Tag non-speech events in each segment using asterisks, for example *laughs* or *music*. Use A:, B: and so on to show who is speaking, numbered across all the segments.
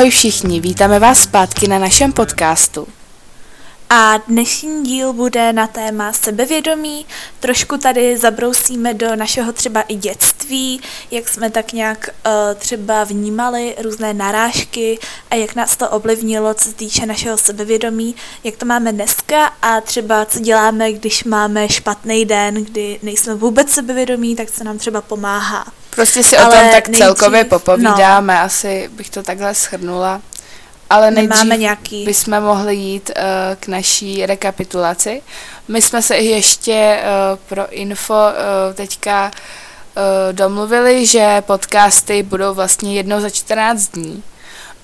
A: Ahoj všichni, vítáme vás zpátky na našem podcastu.
B: A dnešní díl bude na téma sebevědomí. Trošku tady zabrousíme do našeho třeba i dětství, jak jsme tak nějak uh, třeba vnímali různé narážky a jak nás to ovlivnilo, co se týče našeho sebevědomí, jak to máme dneska a třeba co děláme, když máme špatný den, kdy nejsme vůbec sebevědomí, tak co nám třeba pomáhá.
A: Prostě si Ale o tom tak nejdřív, celkově popovídáme, no. asi bych to takhle shrnula. Ale nejdřív nějaký... bychom mohli jít uh, k naší rekapitulaci. My jsme se ještě uh, pro info uh, teďka uh, domluvili, že podcasty budou vlastně jednou za 14 dní.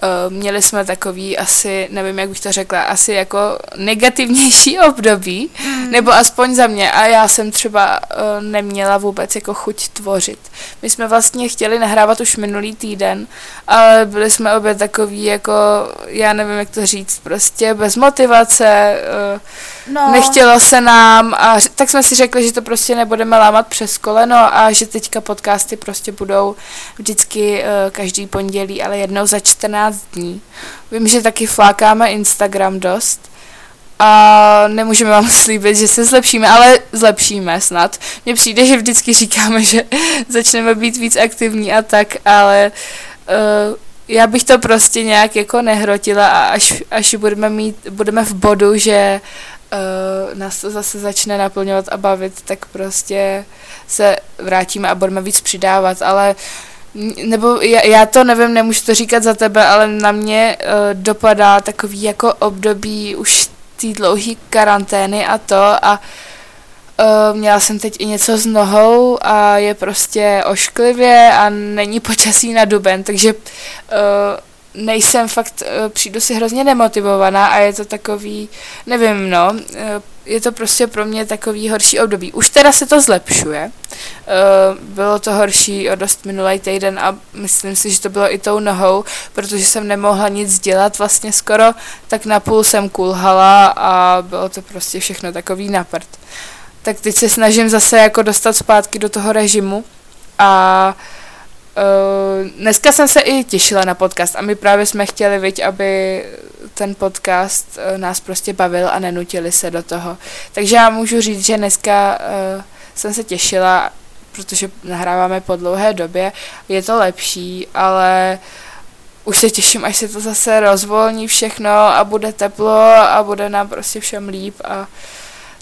A: Uh, měli jsme takový asi, nevím, jak bych to řekla, asi jako negativnější *laughs* období, mm. nebo aspoň za mě. A já jsem třeba uh, neměla vůbec jako chuť tvořit. My jsme vlastně chtěli nahrávat už minulý týden, ale byli jsme obě takový jako, já nevím, jak to říct, prostě bez motivace, uh, no. nechtělo se nám a tak jsme si řekli, že to prostě nebudeme lámat přes koleno a že teďka podcasty prostě budou vždycky uh, každý pondělí, ale jednou za 14 dní. Vím, že taky flákáme Instagram dost, a nemůžeme vám *laughs* slíbit, že se zlepšíme, ale zlepšíme snad. Mně přijde, že vždycky říkáme, *laughs* že začneme být víc aktivní a tak, ale uh, já bych to prostě nějak jako nehrotila a až, až budeme mít, budeme v bodu, že uh, nás to zase začne naplňovat a bavit, tak prostě se vrátíme a budeme víc přidávat, ale nebo já, já to nevím, nemůžu to říkat za tebe, ale na mě uh, dopadá takový jako období už té dlouhé karantény a to a uh, měla jsem teď i něco s nohou a je prostě ošklivě a není počasí na duben, takže uh, nejsem fakt, uh, přijdu si hrozně demotivovaná a je to takový, nevím no, uh, je to prostě pro mě takový horší období. Už teda se to zlepšuje. Uh, bylo to horší o dost minulý týden a myslím si, že to bylo i tou nohou, protože jsem nemohla nic dělat vlastně skoro, tak napůl jsem kulhala a bylo to prostě všechno takový naprt. Tak teď se snažím zase jako dostat zpátky do toho režimu a Uh, dneska jsem se i těšila na podcast a my právě jsme chtěli, viď, aby ten podcast uh, nás prostě bavil a nenutili se do toho. Takže já můžu říct, že dneska uh, jsem se těšila, protože nahráváme po dlouhé době, je to lepší, ale už se těším, až se to zase rozvolní všechno a bude teplo a bude nám prostě všem líp a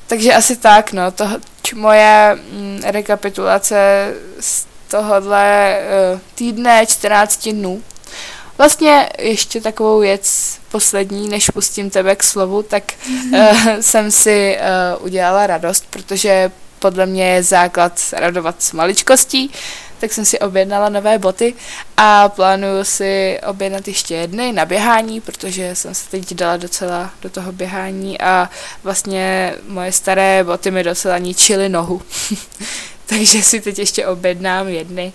A: takže asi tak, no, to moje mm, rekapitulace z tohohle uh, týdne 14 dnů. Vlastně ještě takovou věc poslední, než pustím tebe k slovu, tak uh, *laughs* jsem si uh, udělala radost, protože podle mě je základ radovat s maličkostí, tak jsem si objednala nové boty a plánuju si objednat ještě jedny na běhání, protože jsem se teď dala docela do toho běhání a vlastně moje staré boty mi docela ničily nohu. *laughs* takže si teď ještě objednám jedny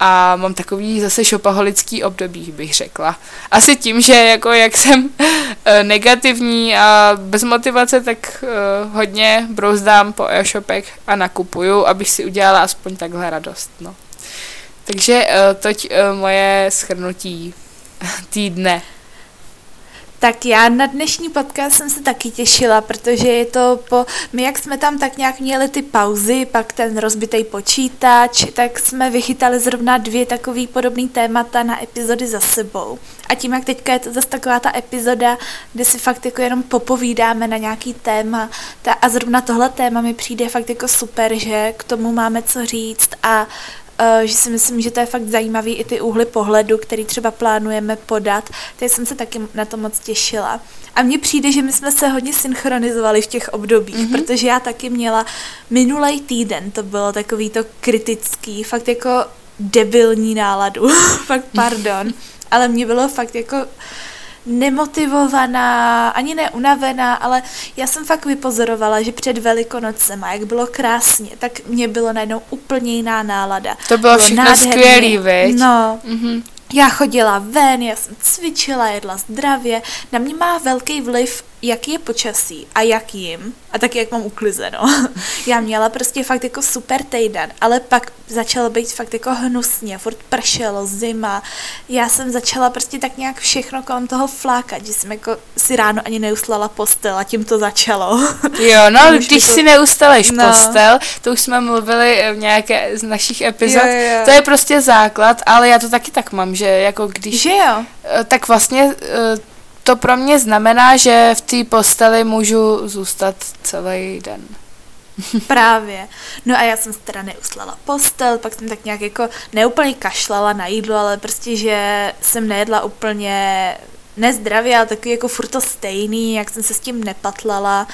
A: a mám takový zase šopaholický období, bych řekla. Asi tím, že jako jak jsem *laughs* eh, negativní a bez motivace, tak uh, hodně brouzdám po e-shopech a nakupuju, abych si udělala aspoň takhle radost, no. Takže uh, toť uh, moje schrnutí *laughs* týdne.
B: Tak já na dnešní podcast jsem se taky těšila, protože je to po, my jak jsme tam tak nějak měli ty pauzy, pak ten rozbitý počítač, tak jsme vychytali zrovna dvě takový podobný témata na epizody za sebou. A tím, jak teďka je to zase taková ta epizoda, kde si fakt jako jenom popovídáme na nějaký téma ta, a zrovna tohle téma mi přijde fakt jako super, že k tomu máme co říct a Eh, že si myslím, že to je fakt zajímavý i ty úhly pohledu, který třeba plánujeme podat. Takže jsem se taky na to moc těšila. A mně přijde, že my jsme se hodně synchronizovali v těch obdobích, mm-hmm. protože já taky měla minulý týden, to bylo takový to kritický, fakt jako debilní náladu, *laughs* fakt pardon, ale mě bylo fakt jako nemotivovaná, ani neunavená, ale já jsem fakt vypozorovala, že před Velikonocem, jak bylo krásně, tak mě bylo najednou úplně jiná nálada.
A: To bylo, bylo všechno skvělý, veď?
B: No, mm-hmm. Já chodila ven, já jsem cvičila, jedla zdravě. Na mě má velký vliv jaký je počasí a jak jim a taky jak mám uklizeno. Já měla prostě fakt jako super týden, ale pak začalo být fakt jako hnusně, furt pršelo, zima. Já jsem začala prostě tak nějak všechno kolem toho flákat, že jsem jako si ráno ani neuslala postel a tím to začalo.
A: Jo, no, *laughs* když si neustaleš no. postel, to už jsme mluvili v nějaké z našich epizod, jo, jo. to je prostě základ, ale já to taky tak mám, že jako když...
B: Že jo?
A: Eh, tak vlastně eh, to pro mě znamená, že v té posteli můžu zůstat celý den. *laughs*
B: Právě. No a já jsem teda neuslala postel, pak jsem tak nějak jako neúplně kašlala na jídlo, ale prostě, že jsem nejedla úplně nezdravě, ale takový jako furt to stejný, jak jsem se s tím nepatlala,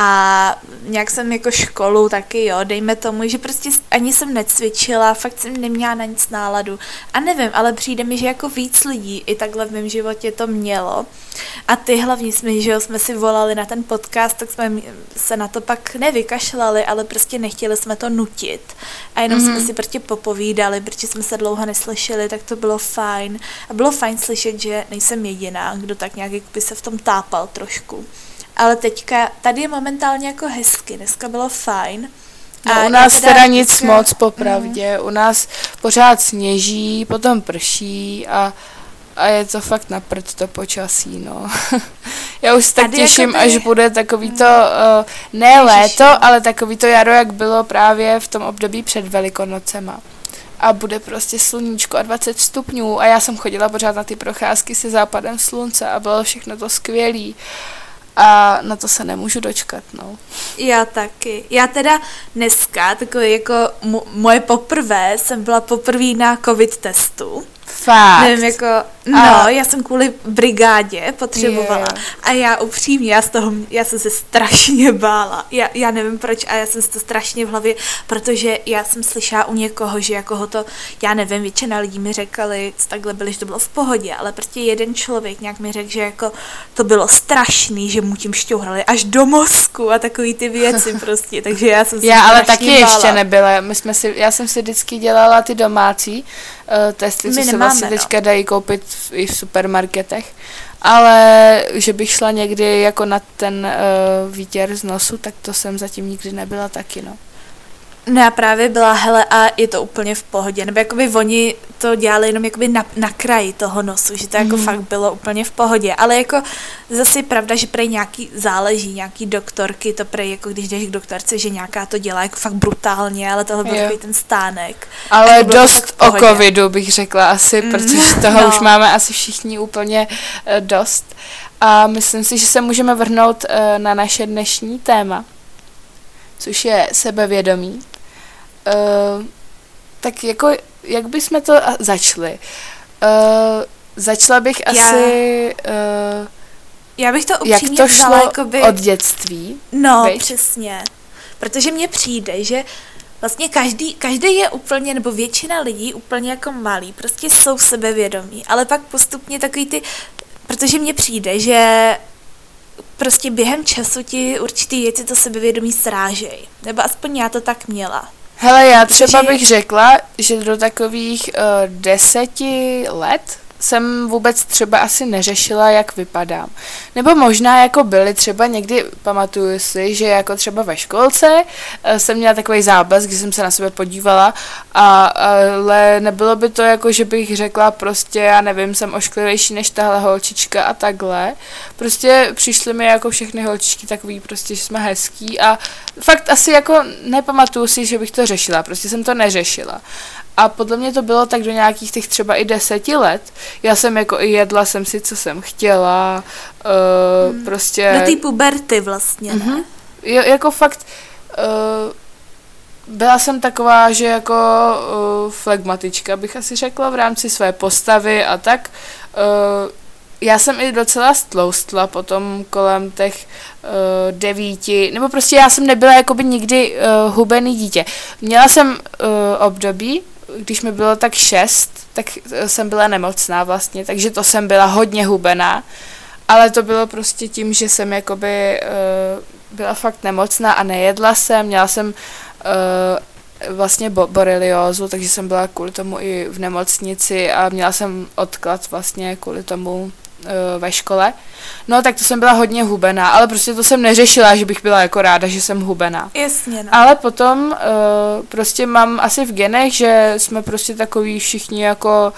B: a nějak jsem jako školu taky, jo, dejme tomu, že prostě ani jsem necvičila, fakt jsem neměla na nic náladu. A nevím, ale přijde mi, že jako víc lidí i takhle v mém životě to mělo. A ty hlavně jsme, že jo, jsme si volali na ten podcast, tak jsme se na to pak nevykašlali, ale prostě nechtěli jsme to nutit. A jenom mm-hmm. jsme mhm. si prostě popovídali, protože jsme se dlouho neslyšeli, tak to bylo fajn. A bylo fajn slyšet, že nejsem jediná, kdo tak nějak by se v tom tápal trošku ale teďka, tady je momentálně jako hezky, dneska bylo fajn.
A: No, a u nás teda nic dneska... moc, popravdě. Mm. U nás pořád sněží, potom prší a, a je to fakt na prd to počasí, no. *laughs* Já už se tak těším, tady... až bude takový to, uh, ne léto, ale takový to jaro, jak bylo právě v tom období před Velikonocema a bude prostě sluníčko a 20 stupňů a já jsem chodila pořád na ty procházky se západem slunce a bylo všechno to skvělý a na to se nemůžu dočkat, no.
B: Já taky. Já teda dneska, takový jako moje poprvé, jsem byla poprvé na covid testu.
A: Fakt.
B: Nevím, jako, no, a... já jsem kvůli brigádě potřebovala. Yeah. A já upřímně, já z toho, já jsem se strašně bála. Já, já nevím proč, a já jsem si to strašně v hlavě, protože já jsem slyšela u někoho, že jako ho to, já nevím, většina lidí mi řekali, co takhle byli, že to bylo v pohodě, ale prostě jeden člověk nějak mi řekl, že jako to bylo strašný, že mu tím šťouhrali až do mozku a takový ty věci *laughs* prostě, takže já jsem
A: se Já ale taky bála. ještě nebyla, my jsme si, já jsem si vždycky dělala ty domácí uh, testy, co se vlastně teďka dají koupit v, i v supermarketech. Ale že bych šla někdy jako na ten uh, výtěr z nosu, tak to jsem zatím nikdy nebyla taky, no.
B: No já právě byla, hele, a je to úplně v pohodě, nebo jakoby oni to dělali jenom jakoby na, na kraji toho nosu, že to jako mm. fakt bylo úplně v pohodě, ale jako zase je pravda, že prej nějaký záleží, nějaký doktorky, to prej jako když jdeš k doktorce, že nějaká to dělá jako fakt brutálně, ale tohle byl takový ten stánek.
A: Ale dost o covidu bych řekla asi, mm. protože toho no. už máme asi všichni úplně uh, dost. A myslím si, že se můžeme vrhnout uh, na naše dnešní téma, což je sebevědomí. Uh, tak jako, jak bychom to začali? Uh, začala bych Já... asi... Uh,
B: já bych to upřímně
A: Jak to šlo jakoby... od dětství?
B: No, viď? přesně. Protože mně přijde, že vlastně každý, každý je úplně, nebo většina lidí úplně jako malý, prostě jsou sebevědomí, ale pak postupně takový ty, protože mně přijde, že prostě během času ti určitý věci to sebevědomí srážej. Nebo aspoň já to tak měla.
A: Hele, já třeba bych řekla, že do takových uh, deseti let jsem vůbec třeba asi neřešila, jak vypadám. Nebo možná jako byly třeba někdy, pamatuju si, že jako třeba ve školce eh, jsem měla takový záblesk, kdy jsem se na sebe podívala, a, ale nebylo by to jako, že bych řekla prostě, já nevím, jsem ošklivější než tahle holčička a takhle. Prostě přišly mi jako všechny holčičky takový prostě, že jsme hezký a fakt asi jako nepamatuju si, že bych to řešila, prostě jsem to neřešila. A podle mě to bylo tak do nějakých těch třeba i deseti let. Já jsem jako i jedla jsem si, co jsem chtěla. Uh, hmm. Prostě...
B: Do té puberty vlastně, ne? Uh-huh.
A: Jo, jako fakt... Uh, byla jsem taková, že jako uh, flegmatička bych asi řekla v rámci své postavy a tak. Uh, já jsem i docela stloustla potom kolem těch uh, devíti, nebo prostě já jsem nebyla jakoby nikdy uh, hubený dítě. Měla jsem uh, období, když mi bylo tak šest, tak eh, jsem byla nemocná vlastně, takže to jsem byla hodně hubená, ale to bylo prostě tím, že jsem jakoby uh, byla fakt nemocná a nejedla jsem, měla jsem uh, vlastně bo- boreliózu, takže jsem byla kvůli tomu i v nemocnici a měla jsem odklad vlastně kvůli tomu ve škole. No tak to jsem byla hodně hubená, ale prostě to jsem neřešila, že bych byla jako ráda, že jsem hubená.
B: Jasně, no.
A: Ale potom uh, prostě mám asi v genech, že jsme prostě takový všichni jako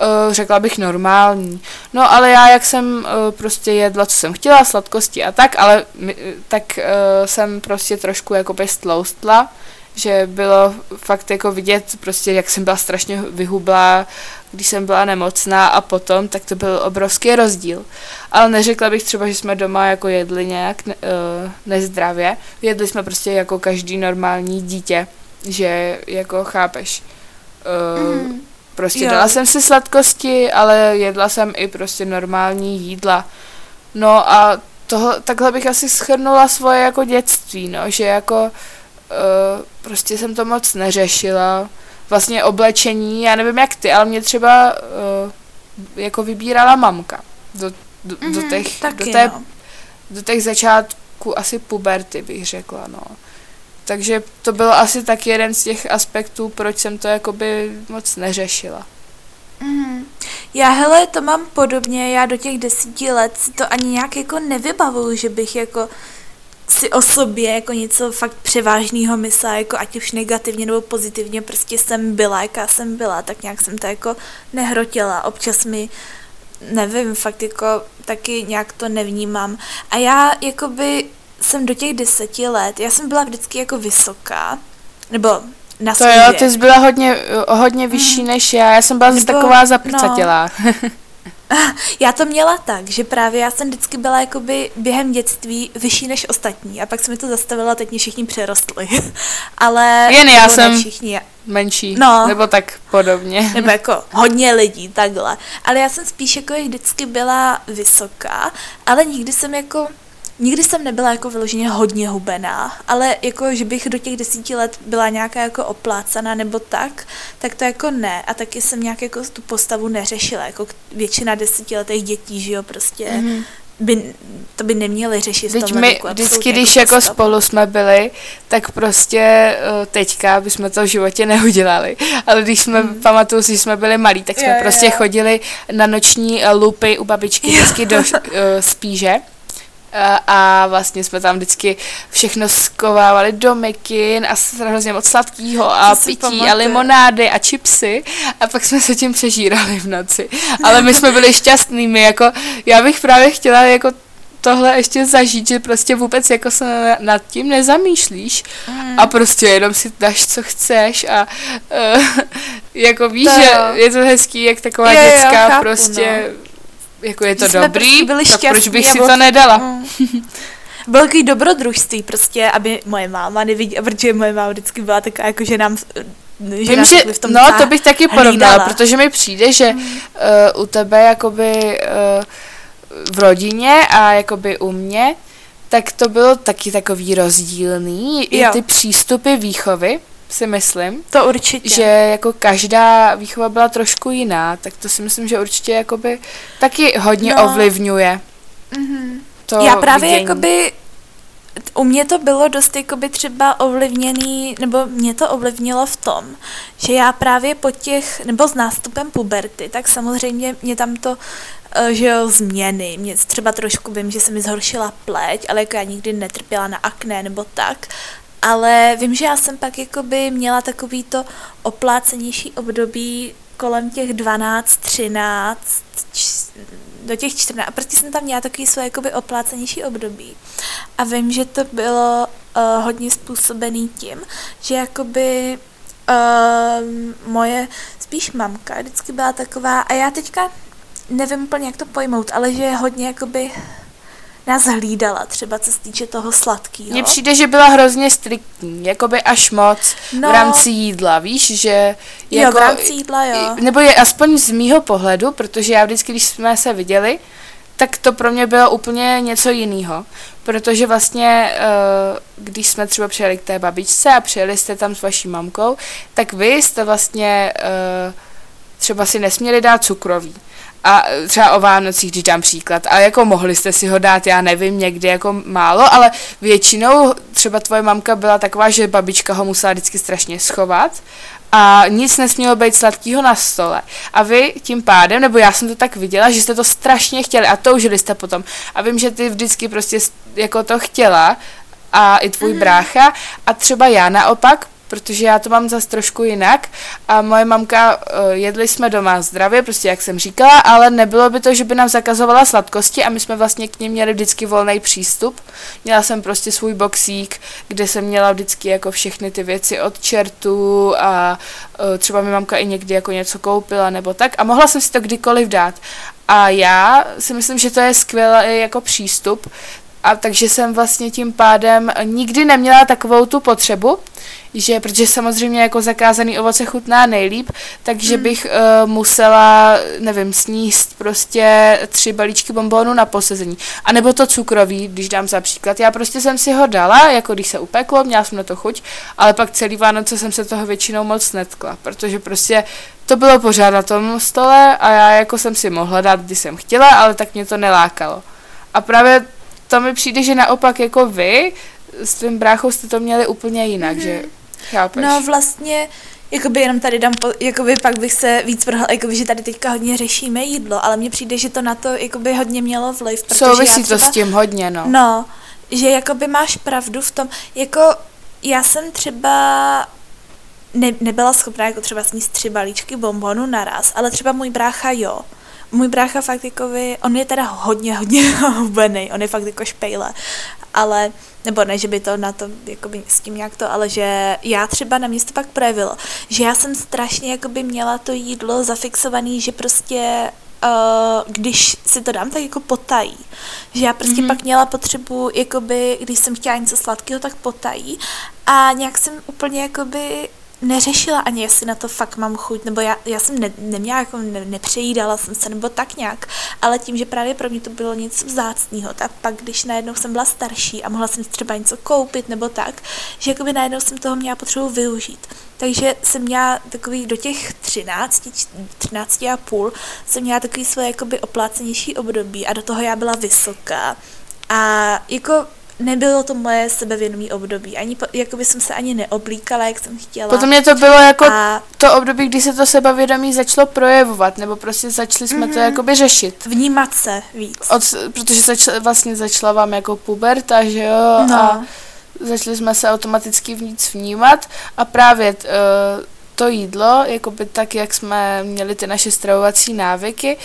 A: uh, řekla bych normální. No ale já, jak jsem uh, prostě jedla, co jsem chtěla, sladkosti a tak, ale my, tak uh, jsem prostě trošku jako stloustla, že bylo fakt jako vidět prostě, jak jsem byla strašně vyhublá, když jsem byla nemocná a potom, tak to byl obrovský rozdíl. Ale neřekla bych třeba, že jsme doma jako jedli nějak ne, uh, nezdravě. Jedli jsme prostě jako každý normální dítě, že jako chápeš. Uh, mm. Prostě jo. dala jsem si sladkosti, ale jedla jsem i prostě normální jídla. No a toho, takhle bych asi schrnula svoje jako dětství, no, že jako uh, prostě jsem to moc neřešila. Vlastně oblečení, já nevím jak ty, ale mě třeba uh, jako vybírala mamka do, do, mm-hmm, do, mhm, těch, do, té, no. do těch začátku asi puberty bych řekla, no. Takže to byl asi tak jeden z těch aspektů, proč jsem to jakoby moc neřešila.
B: Mm. Já hele, to mám podobně, já do těch desíti let si to ani nějak jako nevybavuju, že bych jako si o sobě jako něco fakt převážného myslela, jako ať už negativně nebo pozitivně, prostě jsem byla, jaká jsem byla, tak nějak jsem to jako nehrotila. Občas mi, nevím, fakt jako taky nějak to nevnímám. A já jakoby jsem do těch deseti let, já jsem byla vždycky jako vysoká, nebo na
A: To jo, ty jsi byla hodně, hodně vyšší mm. než já, já jsem byla nebo, taková zaprcatělá. No, *laughs*
B: já to měla tak, že právě já jsem vždycky byla jakoby během dětství vyšší než ostatní a pak se mi to zastavilo a teď mě všichni přerostli. *laughs* Ale...
A: Jen já jsem všichni. menší, no, nebo tak podobně. *laughs*
B: Nebo jako hodně lidí, takhle. Ale já jsem spíš jako vždycky byla vysoká, ale nikdy jsem jako Nikdy jsem nebyla jako vyloženě hodně hubená, ale jako, že bych do těch desíti let byla nějaká jako oplácaná nebo tak, tak to jako ne. A taky jsem nějak jako tu postavu neřešila, jako většina desetiletých dětí, že jo, prostě mm-hmm by, to by neměli řešit
A: v tom my vždycky, když jako, jako spolu jsme byli, tak prostě uh, teďka bychom to v životě neudělali. Ale když jsme, hmm. pamatuju si, jsme byli malí, tak jsme jo, prostě jo. chodili na noční lupy u babičky vždycky do uh, *laughs* spíže a vlastně jsme tam vždycky všechno skovávali do mekin a hrozně moc sladkýho a pití pamatuju. a limonády a chipsy a pak jsme se tím přežírali v noci. Ale my jsme byli šťastnými, jako já bych právě chtěla jako tohle ještě zažít, že prostě vůbec jako se nad tím nezamýšlíš mm. a prostě jenom si dáš, co chceš a uh, *laughs* jako víš, to že je to hezký, jak taková je, dětská jo, chápu, prostě no jako je to dobrý, prostě byli tak proč bych si to nedala? Mm.
B: Byl takový dobrodružství prostě, aby moje máma neviděla, protože moje máma vždycky byla taková, jako že nám
A: že Vím, že, v tom no to bych taky porovnala, protože mi přijde, že mm. uh, u tebe jakoby uh, v rodině a jakoby u mě, tak to bylo taky takový rozdílný, jo. i ty přístupy výchovy, si myslím.
B: To určitě.
A: Že jako každá výchova byla trošku jiná, tak to si myslím, že určitě jakoby taky hodně no. ovlivňuje.
B: Mm-hmm. To Já právě vidění. jakoby u mě to bylo dost jakoby třeba ovlivněný, nebo mě to ovlivnilo v tom, že já právě po těch, nebo s nástupem puberty, tak samozřejmě mě tam to, eh, že jo, změny, mě třeba trošku vím, že se mi zhoršila pleť, ale jako já nikdy netrpěla na akné nebo tak, ale vím, že já jsem pak jakoby měla takový to oplácenější období kolem těch 12, 13, do těch 14, prostě jsem tam měla takový své jakoby oplácenější období. A vím, že to bylo uh, hodně způsobený tím, že jakoby uh, moje spíš mamka vždycky byla taková, a já teďka nevím úplně, jak to pojmout, ale že je hodně jakoby nás hlídala, třeba co se týče toho sladkého.
A: Mně přijde, že byla hrozně striktní, jakoby až moc no, v rámci jídla, víš, že...
B: Jako, jo, v rámci jídla, jo.
A: Nebo je aspoň z mýho pohledu, protože já vždycky, když jsme se viděli, tak to pro mě bylo úplně něco jiného. Protože vlastně, eh, když jsme třeba přijeli k té babičce a přijeli jste tam s vaší mamkou, tak vy jste vlastně eh, třeba si nesměli dát cukrový. A třeba o Vánocích, když dám příklad, ale jako mohli jste si ho dát, já nevím, někdy jako málo, ale většinou třeba tvoje mamka byla taková, že babička ho musela vždycky strašně schovat a nic nesmělo být sladkého na stole. A vy tím pádem, nebo já jsem to tak viděla, že jste to strašně chtěli a toužili jste potom. A vím, že ty vždycky prostě jako to chtěla a i tvůj mm-hmm. brácha a třeba já naopak, protože já to mám zase trošku jinak a moje mamka, eh, jedli jsme doma zdravě, prostě jak jsem říkala, ale nebylo by to, že by nám zakazovala sladkosti a my jsme vlastně k ním měli vždycky volný přístup. Měla jsem prostě svůj boxík, kde jsem měla vždycky jako všechny ty věci od čertu a eh, třeba mi mamka i někdy jako něco koupila nebo tak a mohla jsem si to kdykoliv dát. A já si myslím, že to je skvělý jako přístup, a takže jsem vlastně tím pádem nikdy neměla takovou tu potřebu, že protože samozřejmě jako zakázaný ovoce chutná nejlíp, takže hmm. bych uh, musela, nevím, sníst prostě tři balíčky bombónu na posezení. A nebo to cukroví, když dám za příklad. Já prostě jsem si ho dala, jako když se upeklo, měla jsem na to chuť, ale pak celý Vánoce jsem se toho většinou moc netkla, protože prostě to bylo pořád na tom stole a já jako jsem si mohla dát, když jsem chtěla, ale tak mě to nelákalo. A právě to mi přijde, že naopak jako vy s tvým bráchou jste to měli úplně jinak, mm-hmm. že mhm. chápeš?
B: No vlastně, jakoby jenom tady dám, po, jakoby pak bych se víc vrhla, jakoby, že tady teďka hodně řešíme jídlo, ale mně přijde, že to na to jakoby hodně mělo vliv.
A: Souvisí třeba, to s tím hodně, no.
B: No, že jakoby máš pravdu v tom, jako já jsem třeba ne, nebyla schopná jako třeba sníst tři balíčky bombonu naraz, ale třeba můj brácha jo můj brácha fakt jako vy, on je teda hodně, hodně *laughs* hubený, on je fakt jako špejle, ale, nebo ne, že by to na to, jakoby s tím nějak to, ale že já třeba na mě to pak projevilo, že já jsem strašně jakoby měla to jídlo zafixovaný, že prostě Uh, když si to dám, tak jako potají. Že já prostě mm-hmm. pak měla potřebu, jakoby, když jsem chtěla něco sladkého, tak potají. A nějak jsem úplně jakoby neřešila ani, jestli na to fakt mám chuť, nebo já, já jsem ne, neměla, jako ne, nepřejídala jsem se, nebo tak nějak, ale tím, že právě pro mě to bylo nic vzácného, tak pak, když najednou jsem byla starší a mohla jsem třeba něco koupit, nebo tak, že jakoby najednou jsem toho měla potřebu využít. Takže jsem měla takový do těch 13, 13 a půl, jsem měla takový svoje jakoby oplácenější období a do toho já byla vysoká. A jako nebylo to moje sebevědomí období. Ani, jako by jsem se ani neoblíkala, jak jsem chtěla.
A: Potom mě to bylo jako a... to období, kdy se to sebevědomí začalo projevovat, nebo prostě začali jsme mm-hmm. to mhm. jakoby řešit.
B: Vnímat se víc.
A: Od, protože začala, vlastně začala vám jako puberta, že jo, no. a začali jsme se automaticky víc vnímat a právě uh, to jídlo, jakoby tak, jak jsme měli ty naše stravovací návyky,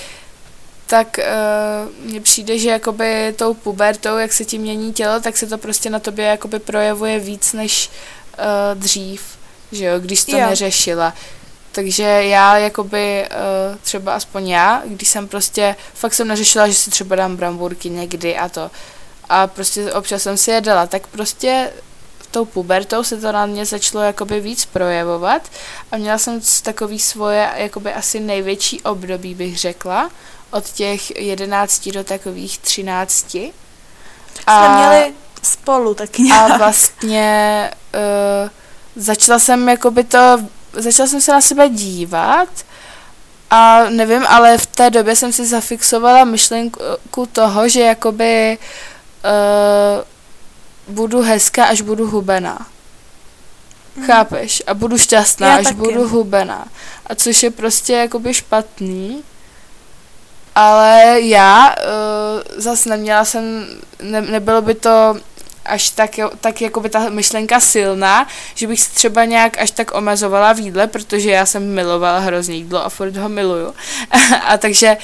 A: tak uh, mně přijde, že jakoby tou pubertou, jak se ti mění tělo, tak se to prostě na tobě jakoby projevuje víc než uh, dřív, že jo, když to jo. neřešila. Takže já jakoby uh, třeba aspoň já, když jsem prostě, fakt jsem neřešila, že si třeba dám bramburky někdy a to. A prostě občas jsem si jedala, tak prostě tou pubertou se to na mě začalo jakoby víc projevovat a měla jsem takový svoje jakoby asi největší období, bych řekla, od těch jedenácti do takových třinácti.
B: A, Jsme měli spolu taky
A: nějak. A vlastně uh, začala jsem jakoby to, začala jsem se na sebe dívat a nevím, ale v té době jsem si zafixovala myšlenku toho, že jakoby uh, budu hezká, až budu hubená. Mm. Chápeš? A budu šťastná, Já až taky. budu hubená. A což je prostě jakoby špatný, ale já uh, zase neměla jsem, ne, nebylo by to až tak, tak jako by ta myšlenka silná, že bych se třeba nějak až tak omezovala v jídle, protože já jsem milovala hrozně jídlo a furt ho miluju. *laughs* a takže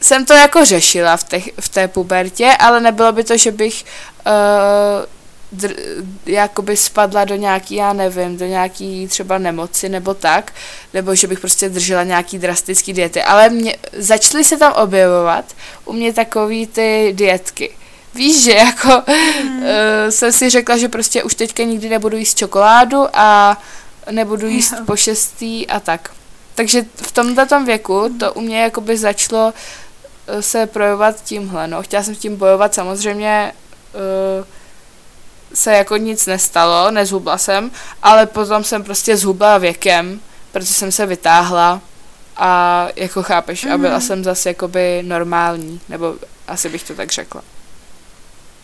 A: jsem to jako řešila v, těch, v té pubertě, ale nebylo by to, že bych uh, dr, jakoby spadla do nějaký, já nevím, do nějaký třeba nemoci nebo tak, nebo že bych prostě držela nějaký drastický diety, ale mě, začaly se tam objevovat u mě takový ty dietky. Víš, že jako mm. uh, jsem si řekla, že prostě už teďka nikdy nebudu jíst čokoládu a nebudu jíst jo. po šestý a tak. Takže v tomto věku to u mě jakoby začalo eh, se projevovat tímhle, no. Chtěla jsem s tím bojovat samozřejmě uh, se jako nic nestalo, nezhubla jsem, ale potom jsem prostě zhubla věkem, protože jsem se vytáhla a jako chápeš, mm-hmm. a byla mhm. jsem zase jakoby normální, nebo asi bych to tak řekla.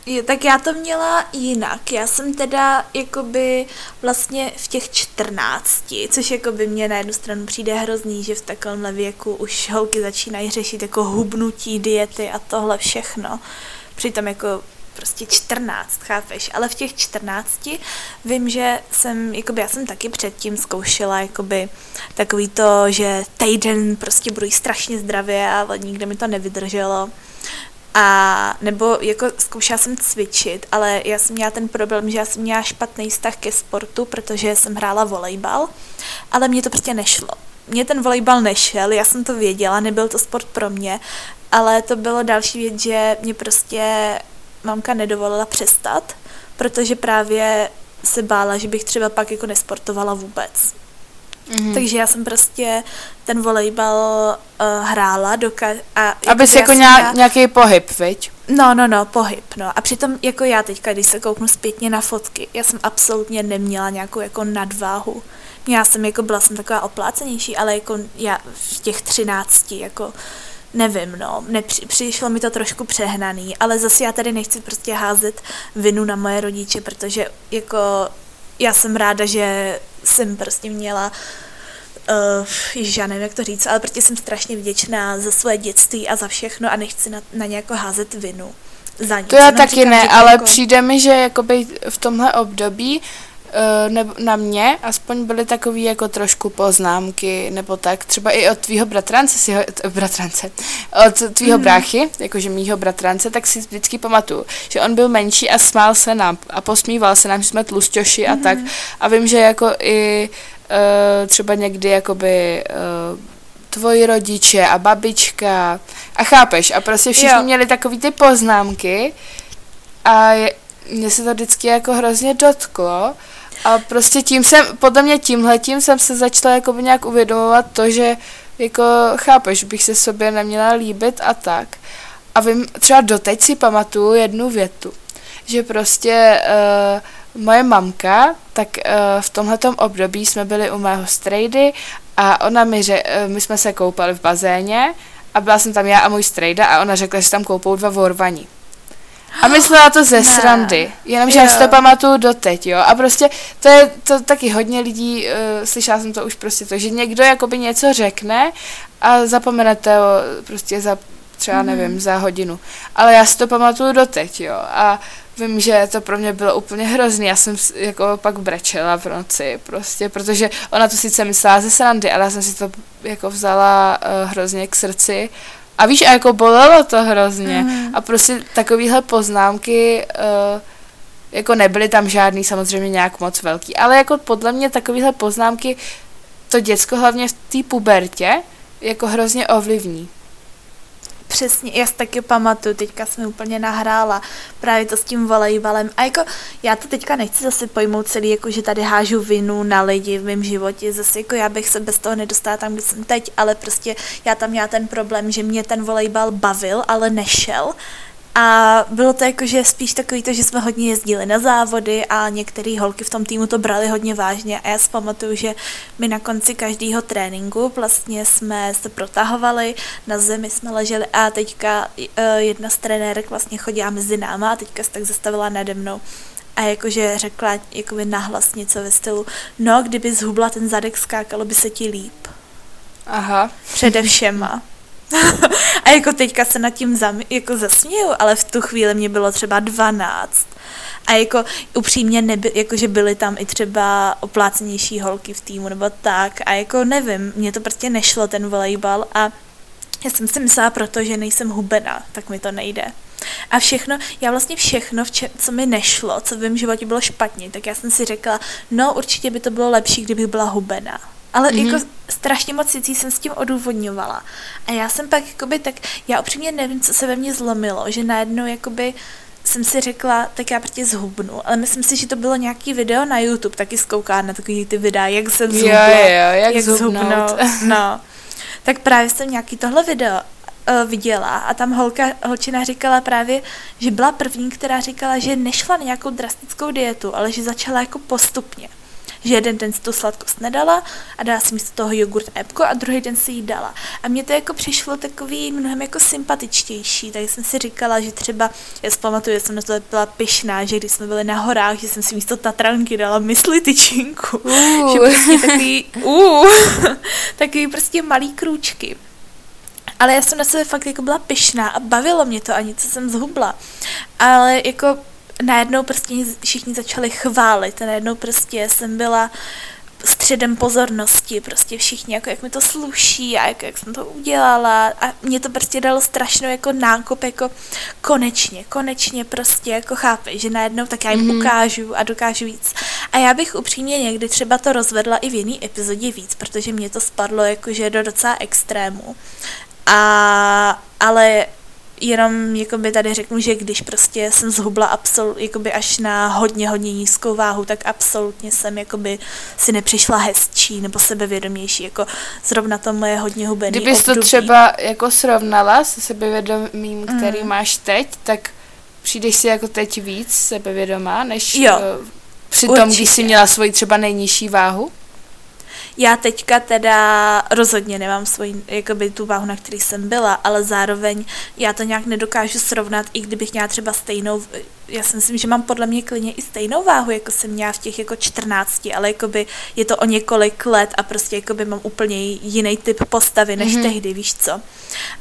B: Jo, tak já to měla jinak. Já jsem teda jakoby vlastně v těch čtrnácti, což jakoby mě na jednu stranu přijde hrozný, že v takovémhle věku už holky začínají řešit jako hubnutí, diety a tohle všechno. Přitom jako prostě 14, chápeš? Ale v těch 14 vím, že jsem, jakoby já jsem taky předtím zkoušela jakoby takový to, že týden prostě budu strašně zdravě, ale nikde mi to nevydrželo. A nebo jako zkoušela jsem cvičit, ale já jsem měla ten problém, že já jsem měla špatný vztah ke sportu, protože jsem hrála volejbal, ale mně to prostě nešlo. Mně ten volejbal nešel, já jsem to věděla, nebyl to sport pro mě, ale to bylo další věc, že mě prostě mamka nedovolila přestat, protože právě se bála, že bych třeba pak jako nesportovala vůbec. Mm-hmm. Takže já jsem prostě ten volejbal uh, hrála doka- a
A: jako Abys jako nějak, nějaký pohyb, viď?
B: No, no, no, pohyb, no. A přitom jako já teďka, když se kouknu zpětně na fotky, já jsem absolutně neměla nějakou jako nadváhu. Já jsem jako, byla jsem taková oplácenější, ale jako já v těch třinácti, jako nevím, no, nepři, přišlo mi to trošku přehnaný, ale zase já tady nechci prostě házet vinu na moje rodiče, protože jako já jsem ráda, že jsem prostě měla Uh, ježiš, já nevím, jak to říct, ale protože jsem strašně vděčná za své dětství a za všechno a nechci na, na nějako házet vinu. Za nic.
A: To já taky ne, ale jako... přijde mi, že jakoby v tomhle období Eh, nebo na mě aspoň byly takové jako trošku poznámky, nebo tak, třeba i od tvýho bratrance, si ho, bratrance, od tvýho mm. bráchy, jakože mýho bratrance, tak si vždycky pamatuju, že on byl menší a smál se nám a posmíval se nám, že jsme tlusťoši a mm. tak. A vím, že jako i uh, třeba někdy jakoby uh, tvoji rodiče a babička a chápeš, a prostě všichni jo. měli takový ty poznámky a je, mě se to vždycky jako hrozně dotklo a prostě tím jsem, podle mě tímhletím jsem se začala jako nějak uvědomovat to, že jako chápeš, bych se sobě neměla líbit a tak. A vím, třeba doteď si pamatuju jednu větu, že prostě uh, moje mamka, tak uh, v tomhletom období jsme byli u mého strejdy a ona mi ře, uh, my jsme se koupali v bazéně a byla jsem tam já a můj strejda a ona řekla, že tam koupou dva vorvaní. A myslela to ze srandy, jenomže já si to pamatuju doteď, jo. A prostě to je to taky hodně lidí, uh, slyšela jsem to už prostě to, že někdo jakoby něco řekne a zapomenete ho prostě za třeba, mm. nevím, za hodinu. Ale já si to pamatuju doteď, jo. A vím, že to pro mě bylo úplně hrozný. Já jsem jako pak brečela v noci prostě, protože ona to sice myslela ze srandy, ale já jsem si to jako vzala uh, hrozně k srdci a víš, a jako bolelo to hrozně. Mm. A prostě takovéhle poznámky, uh, jako nebyly tam žádný samozřejmě nějak moc velký, ale jako podle mě takovéhle poznámky to děcko hlavně v té pubertě jako hrozně ovlivní.
B: Přesně, já si taky pamatuju, teďka jsem úplně nahrála právě to s tím volejbalem. A jako já to teďka nechci zase pojmout celý, jako že tady hážu vinu na lidi v mém životě, zase jako já bych se bez toho nedostala tam, kde jsem teď, ale prostě já tam měla ten problém, že mě ten volejbal bavil, ale nešel. A bylo to jako, že spíš takový to, že jsme hodně jezdili na závody a některé holky v tom týmu to brali hodně vážně. A já si pamatuju, že my na konci každého tréninku vlastně jsme se protahovali, na zemi jsme leželi a teďka e, jedna z trenérek vlastně chodila mezi náma a teďka se tak zastavila nade mnou a jakože řekla jakoby nahlas něco ve stylu, no, kdyby zhubla ten zadek, skákalo by se ti líp.
A: Aha.
B: Předevšema. *laughs* a jako teďka se nad tím zam, jako zasměju, ale v tu chvíli mě bylo třeba 12. A jako upřímně, neby, jakože byly tam i třeba oplácenější holky v týmu nebo tak. A jako nevím, mně to prostě nešlo ten volejbal a já jsem si myslela proto, že nejsem hubená, tak mi to nejde. A všechno, já vlastně všechno, vče, co mi nešlo, co v mém životě bylo špatně, tak já jsem si řekla, no určitě by to bylo lepší, kdybych byla hubená. Ale mm-hmm. jako strašně moc věcí jsem s tím odůvodňovala. A já jsem pak jakoby tak, já upřímně nevím, co se ve mně zlomilo, že najednou jakoby jsem si řekla, tak já proti zhubnu, ale myslím si, že to bylo nějaký video na YouTube, taky zkouká na takový ty videa, jak se zhubla,
A: jo, jo, jak, jak zhubnout.
B: No. Tak právě jsem nějaký tohle video uh, viděla a tam holka, holčina říkala právě, že byla první, která říkala, že nešla na nějakou drastickou dietu, ale že začala jako postupně že jeden den si tu sladkost nedala a dala si místo toho jogurt epko a druhý den si jí dala. A mně to jako přišlo takový mnohem jako sympatičtější, tak jsem si říkala, že třeba, já si pamatuju, že jsem na to byla pyšná, že když jsme byli na horách, že jsem si místo tatranky dala mysli tyčinku. Uh. že prostě takový, uh, *laughs* takový prostě malý krůčky. Ale já jsem na sebe fakt jako byla pyšná a bavilo mě to a něco jsem zhubla. Ale jako najednou prostě všichni začali chválit najednou prostě jsem byla středem pozornosti, prostě všichni, jako jak mi to sluší a jak, jak jsem to udělala a mě to prostě dalo strašnou jako nákop, jako konečně, konečně prostě jako chápeš, že najednou tak já jim mm-hmm. ukážu a dokážu víc. A já bych upřímně někdy třeba to rozvedla i v jiný epizodě víc, protože mě to spadlo jakože do docela extrému. A, ale jenom jakoby tady řeknu, že když prostě jsem zhubla absolut, jakoby až na hodně, hodně nízkou váhu, tak absolutně jsem jakoby si nepřišla hezčí nebo sebevědomější, jako zrovna to moje hodně hubený
A: období. to třeba jako srovnala se sebevědomím, který mm. máš teď, tak přijdeš si jako teď víc sebevědomá, než jo, uh, při tom, když jsi měla svoji třeba nejnižší váhu?
B: Já teďka teda rozhodně nemám svoji, jakoby tu váhu, na který jsem byla, ale zároveň já to nějak nedokážu srovnat, i kdybych měla třeba stejnou, já si myslím, že mám podle mě klidně i stejnou váhu, jako jsem měla v těch jako 14, ale jakoby je to o několik let a prostě jakoby mám úplně jiný typ postavy než mm-hmm. tehdy, víš co.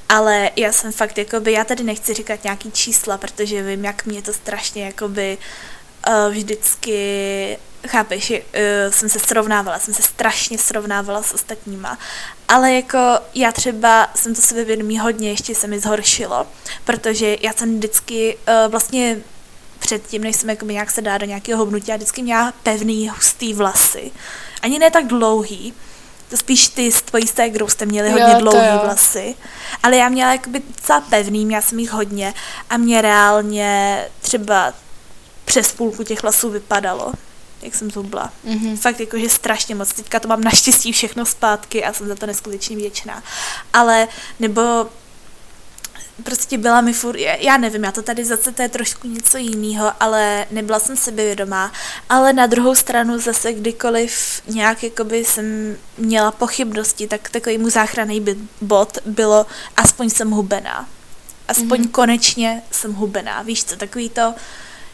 B: Ale já jsem fakt jakoby, já tady nechci říkat nějaký čísla, protože vím, jak mě to strašně jakoby uh, vždycky chápeš, uh, jsem se srovnávala, jsem se strašně srovnávala s ostatníma, ale jako já třeba jsem to sebevědomí hodně, ještě se mi zhoršilo, protože já jsem vždycky uh, vlastně předtím, než jsem jako nějak se dá do nějakého hnutí, já vždycky měla pevný, hustý vlasy. Ani ne tak dlouhý, to spíš ty s tvojí stégrou jste měli hodně jo, dlouhý jo. vlasy. Ale já měla jakoby docela pevný, měla jsem jich hodně a mě reálně třeba přes půlku těch vlasů vypadalo jak jsem zhubla. Mm-hmm. Fakt jakože strašně moc. Teďka to mám naštěstí všechno zpátky a jsem za to neskutečně věčná. Ale nebo prostě byla mi furt, já nevím, já to tady zase to je trošku něco jiného, ale nebyla jsem sebevědomá, ale na druhou stranu zase kdykoliv nějak jakoby jsem měla pochybnosti, tak takový mu záchranný bod bylo aspoň jsem hubená. Aspoň mm-hmm. konečně jsem hubená, víš co, takový to,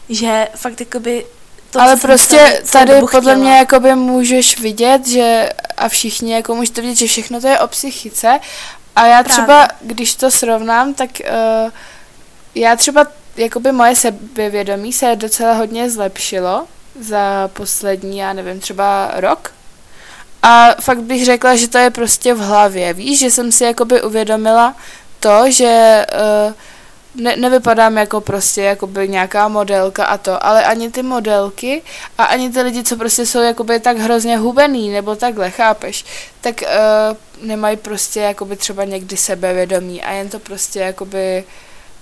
B: že fakt jakoby
A: to, Ale prostě tady podle mě jakoby můžeš vidět, že a všichni jako můžete vidět, že všechno to je o psychice a já třeba, Právě. když to srovnám, tak uh, já třeba, jakoby moje sebevědomí se docela hodně zlepšilo za poslední, já nevím, třeba rok. A fakt bych řekla, že to je prostě v hlavě, víš, že jsem si jakoby uvědomila to, že uh, ne, nevypadám jako prostě jakoby nějaká modelka a to, ale ani ty modelky a ani ty lidi, co prostě jsou jakoby tak hrozně hubený nebo takhle, chápeš, tak uh, nemají prostě jakoby třeba někdy sebevědomí a jen to prostě jakoby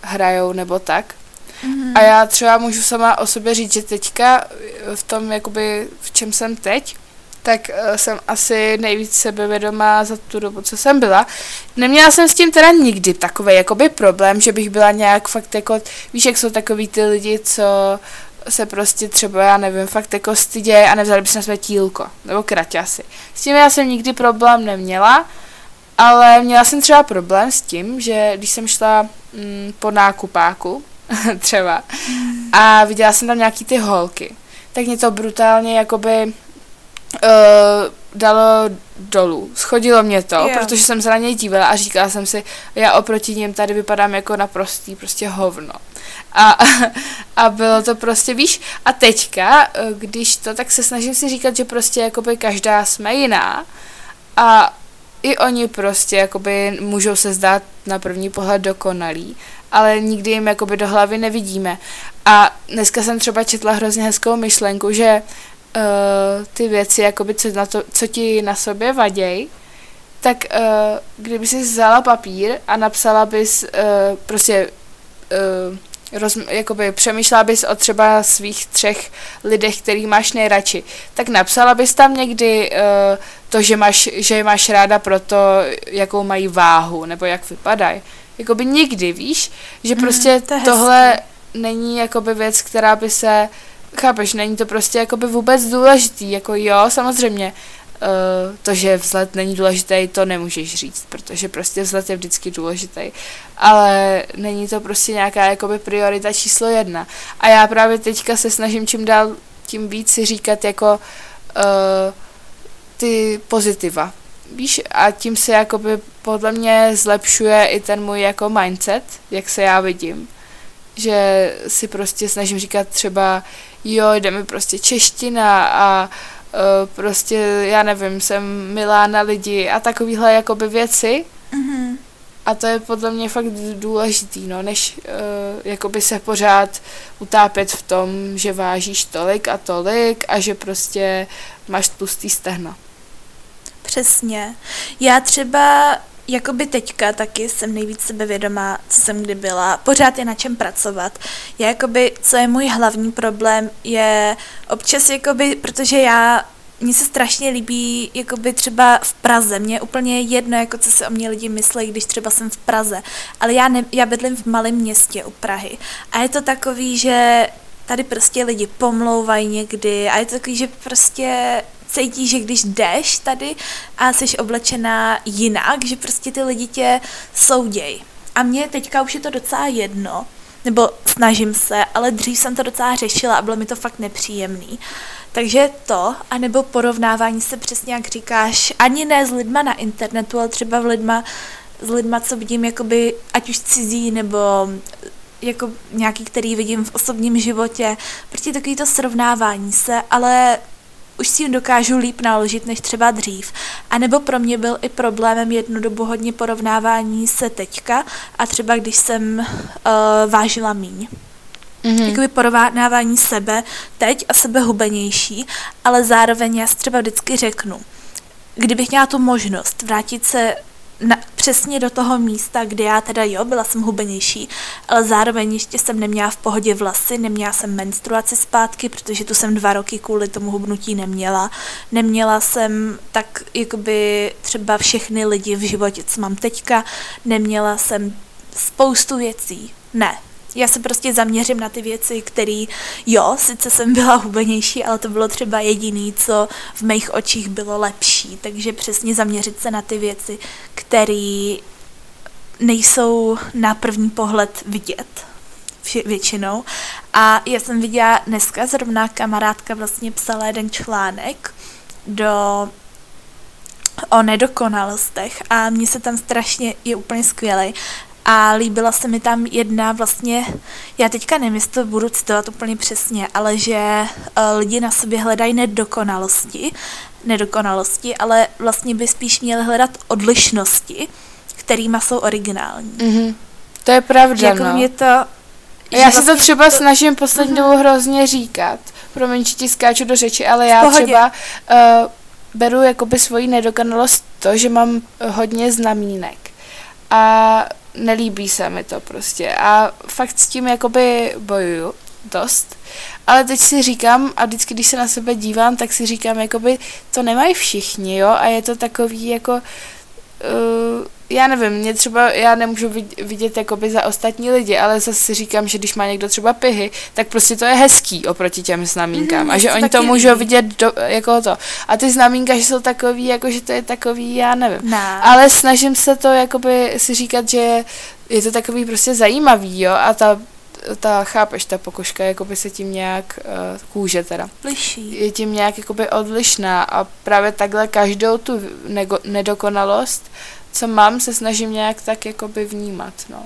A: hrajou nebo tak. Mm-hmm. A já třeba můžu sama o sobě říct, že teďka v tom, jakoby, v čem jsem teď, tak uh, jsem asi nejvíc sebevědomá za tu dobu, co jsem byla. Neměla jsem s tím teda nikdy takový jakoby problém, že bych byla nějak fakt jako, víš, jak jsou takový ty lidi, co se prostě třeba, já nevím, fakt jako stydějí a nevzali by si na své tílko, nebo kraťasy. S tím já jsem nikdy problém neměla, ale měla jsem třeba problém s tím, že když jsem šla mm, po nákupáku, *laughs* třeba, a viděla jsem tam nějaký ty holky, tak mě to brutálně jakoby uh, dalo dolů. Schodilo mě to, yeah. protože jsem se na něj dívala a říkala jsem si, já oproti něm tady vypadám jako naprostý prostě hovno. A, *laughs* a bylo to prostě, víš, a teďka, eh, když to, tak se snažím si říkat, že prostě jakoby každá jsme jiná a i oni prostě jakoby můžou se zdát na první pohled dokonalí, ale nikdy jim jakoby do hlavy nevidíme. A dneska jsem třeba četla hrozně hezkou myšlenku, že uh, ty věci, jakoby, co, na to, co ti na sobě vaděj, tak uh, kdyby si vzala papír a napsala bys uh, prostě uh, roz, jakoby přemýšlela bys o třeba svých třech lidech, který máš nejradši, tak napsala bys tam někdy uh, to, že máš, že máš ráda proto, jakou mají váhu, nebo jak vypadají. Jakoby nikdy, víš, že mhm, prostě mm, to tohle není jakoby věc, která by se chápeš, není to prostě jakoby vůbec důležitý, jako jo, samozřejmě, uh, to, že vzhled není důležitý, to nemůžeš říct, protože prostě vzhled je vždycky důležitý, ale není to prostě nějaká jakoby priorita číslo jedna. A já právě teďka se snažím čím dál tím víc si říkat jako uh, ty pozitiva. Víš, a tím se jakoby podle mě zlepšuje i ten můj jako mindset, jak se já vidím. Že si prostě snažím říkat třeba, jo, jde mi prostě čeština a uh, prostě, já nevím, jsem milá na lidi a takovýhle jakoby věci. Mm-hmm. A to je podle mě fakt důležitý, no, než uh, jakoby se pořád utápět v tom, že vážíš tolik a tolik a že prostě máš tlustý stehna.
B: Přesně. Já třeba jakoby teďka taky jsem nejvíc sebevědomá, co jsem kdy byla. Pořád je na čem pracovat. Já jakoby, co je můj hlavní problém, je občas jakoby, protože já mně se strašně líbí, jakoby třeba v Praze. Mně je úplně jedno, jako co se o mě lidi myslí, když třeba jsem v Praze. Ale já, ne, já bydlím v malém městě u Prahy. A je to takový, že tady prostě lidi pomlouvají někdy a je to takový, že prostě cítí, že když jdeš tady a jsi oblečená jinak, že prostě ty lidi tě souděj. A mně teďka už je to docela jedno, nebo snažím se, ale dřív jsem to docela řešila a bylo mi to fakt nepříjemný. Takže to, anebo porovnávání se přesně, jak říkáš, ani ne s lidma na internetu, ale třeba v lidma, s lidma, co vidím, jakoby, ať už cizí, nebo jako nějaký, který vidím v osobním životě, prostě takový to srovnávání se, ale už si jim dokážu líp naložit než třeba dřív. A nebo pro mě byl i problémem jednu dobu hodně porovnávání se teďka a třeba když jsem uh, vážila míň. Mm-hmm. Jakoby porovnávání sebe teď a sebe hubenější, ale zároveň já si třeba vždycky řeknu, kdybych měla tu možnost vrátit se na, přesně do toho místa, kde já teda jo, byla jsem hubenější, ale zároveň ještě jsem neměla v pohodě vlasy, neměla jsem menstruaci zpátky, protože tu jsem dva roky kvůli tomu hubnutí neměla. Neměla jsem tak jakoby třeba všechny lidi v životě, co mám teďka, neměla jsem spoustu věcí. Ne, já se prostě zaměřím na ty věci, které, jo, sice jsem byla hubenější, ale to bylo třeba jediný, co v mých očích bylo lepší. Takže přesně zaměřit se na ty věci, které nejsou na první pohled vidět většinou. A já jsem viděla dneska zrovna kamarádka vlastně psala jeden článek do o nedokonalostech a mně se tam strašně je úplně skvělý a líbila se mi tam jedna vlastně, já teďka nevím, jestli to budu citovat úplně přesně, ale že uh, lidi na sobě hledají nedokonalosti, nedokonalosti, ale vlastně by spíš měli hledat odlišnosti, kterýma jsou originální.
A: Mm-hmm. To je pravda,
B: jako
A: no.
B: mě to...
A: Já se to třeba snažím poslední mm-hmm. dobu hrozně říkat. Promiň, že ti skáču do řeči, ale já třeba uh, beru jakoby svoji nedokonalost to, že mám hodně znamínek. A nelíbí se mi to prostě a fakt s tím jakoby bojuju dost. Ale teď si říkám, a vždycky, když se na sebe dívám, tak si říkám, jakoby to nemají všichni, jo, a je to takový jako uh, já nevím, mě třeba, já nemůžu vidět jakoby za ostatní lidi, ale zase si říkám, že když má někdo třeba pihy, tak prostě to je hezký oproti těm znamínkám mm, a že to oni to můžou líbí. vidět do, jako to. A ty znamínka, že jsou takový, jako že to je takový, já nevím.
B: No.
A: Ale snažím se to jakoby si říkat, že je to takový prostě zajímavý, jo, a ta ta, chápeš, ta pokožka jakoby se tím nějak, uh, kůže teda,
B: Liší.
A: je tím nějak jakoby odlišná a právě takhle každou tu nego, nedokonalost co mám, se snažím nějak tak jakoby vnímat, no.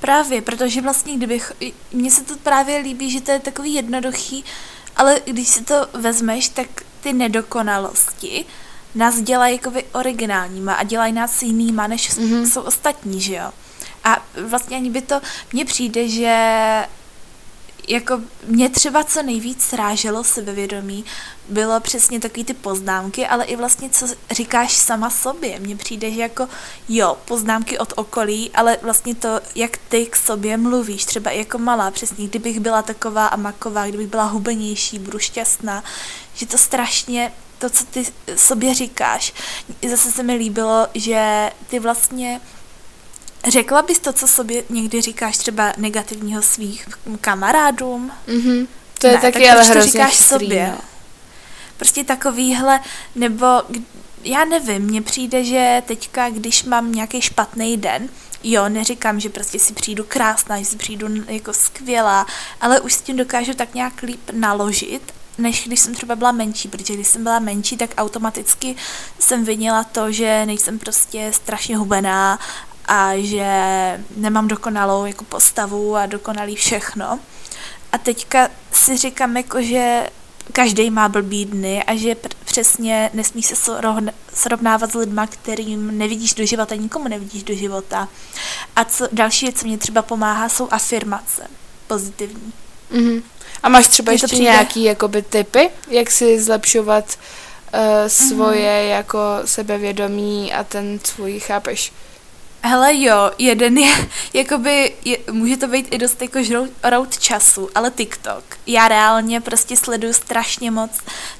B: Právě, protože vlastně kdybych, mně se to právě líbí, že to je takový jednoduchý, ale když si to vezmeš, tak ty nedokonalosti nás dělají jakoby originálníma a dělají nás jinýma, než mm-hmm. jsou ostatní, že jo. A vlastně ani by to, mně přijde, že jako mě třeba co nejvíc sráželo sebevědomí, bylo přesně takový ty poznámky, ale i vlastně co říkáš sama sobě. Mně přijde, že jako jo, poznámky od okolí, ale vlastně to, jak ty k sobě mluvíš, třeba jako malá, přesně, kdybych byla taková a maková, kdybych byla hubenější, budu šťastná, že to strašně to, co ty sobě říkáš. Zase se mi líbilo, že ty vlastně Řekla bys to, co sobě někdy říkáš třeba negativního svých kamarádům?
A: Mhm. To je ne, taky tak ale hrozně říkáš chytrý, sobě. No.
B: Prostě takovýhle, nebo já nevím, mně přijde, že teďka, když mám nějaký špatný den, jo, neříkám, že prostě si přijdu krásná, že si přijdu jako skvělá, ale už s tím dokážu tak nějak líp naložit, než když jsem třeba byla menší, protože když jsem byla menší, tak automaticky jsem vinila to, že nejsem prostě strašně hubená a že nemám dokonalou jako postavu a dokonalý všechno. A teďka si říkám, jako, že každý má blbý dny a že pr- přesně nesmí se srovnávat s lidma, kterým nevidíš do života, nikomu nevidíš do života. A co, další věc, co mě třeba pomáhá, jsou afirmace pozitivní.
A: Mm-hmm. A máš třeba ještě přijde... nějaký jakoby typy, jak si zlepšovat uh, svoje mm. jako sebevědomí a ten svůj, chápeš?
B: Hele jo, jeden je, *laughs* jakoby, je, může to být i dost jako road času, ale TikTok. Já reálně prostě sleduju strašně moc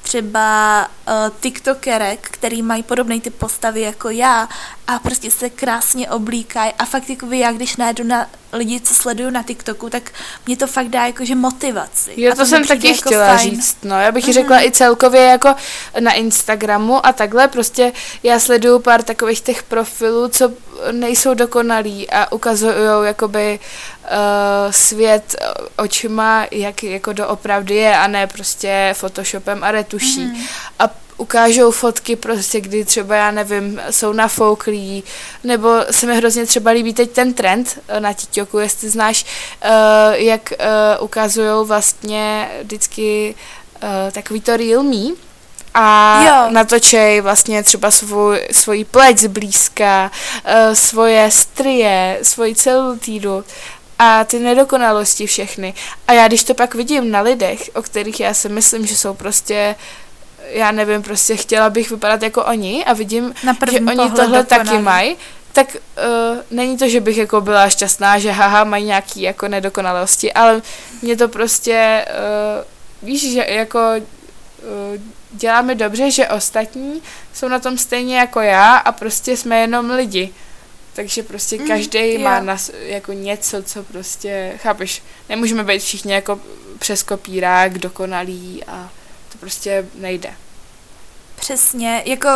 B: třeba uh, TikTokerek, který mají podobný typ postavy jako já a prostě se krásně oblíkají a fakt jakoby já, když najdu na lidi, co sleduju na TikToku, tak mě to fakt dá jakože motivaci.
A: Jo, to, to jsem taky jako chtěla fajn. říct, no, já bych mm-hmm. řekla i celkově jako na Instagramu a takhle, prostě já sleduju pár takových těch profilů, co nejsou dokonalí a ukazují jakoby uh, svět očima, jak jako doopravdy je a ne prostě photoshopem a retuší. Mm-hmm. A ukážou fotky prostě, kdy třeba, já nevím, jsou nafouklí, nebo se mi hrozně třeba líbí teď ten trend eh, na TikToku, jestli znáš, uh, jak uh, ukazují vlastně vždycky uh, takový to real me, a jo. natočej vlastně třeba svůj, svoji pleť zblízka, uh, svoje strie, svoji celulitídu a ty nedokonalosti všechny. A já když to pak vidím na lidech, o kterých já si myslím, že jsou prostě já nevím, prostě chtěla bych vypadat jako oni a vidím, že oni tohle taky mají, tak uh, není to, že bych jako byla šťastná, že haha, mají nějaký jako nedokonalosti, ale mě to prostě, uh, víš, že jako uh, děláme dobře, že ostatní jsou na tom stejně jako já a prostě jsme jenom lidi. Takže prostě mm, každý má nas, jako něco, co prostě, chápeš, nemůžeme být všichni jako přes kopírák, dokonalí a prostě nejde.
B: Přesně, jako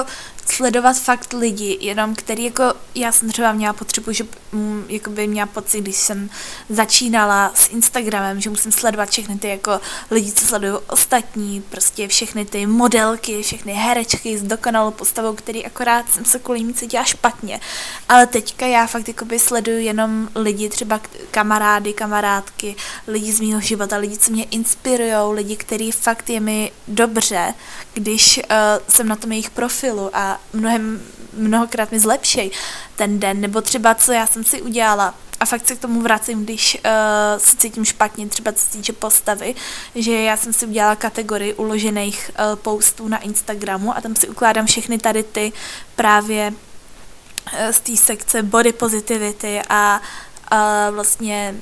B: sledovat fakt lidi, jenom který jako, já jsem třeba měla potřebu, že mm, jako by měla pocit, když jsem začínala s Instagramem, že musím sledovat všechny ty jako lidi, co sledují ostatní, prostě všechny ty modelky, všechny herečky s dokonalou postavou, který akorát jsem se kvůli ní cítila špatně. Ale teďka já fakt jako by sleduju jenom lidi, třeba kamarády, kamarádky, lidi z mého života, lidi, co mě inspirují, lidi, který fakt je mi dobře, když uh, jsem na tom jejich profilu a mnohem, mnohokrát mi zlepšej ten den, nebo třeba co já jsem si udělala, a fakt se k tomu vracím, když uh, se cítím špatně, třeba co se týče postavy, že já jsem si udělala kategorii uložených uh, postů na Instagramu a tam si ukládám všechny tady ty právě uh, z té sekce body positivity a uh, vlastně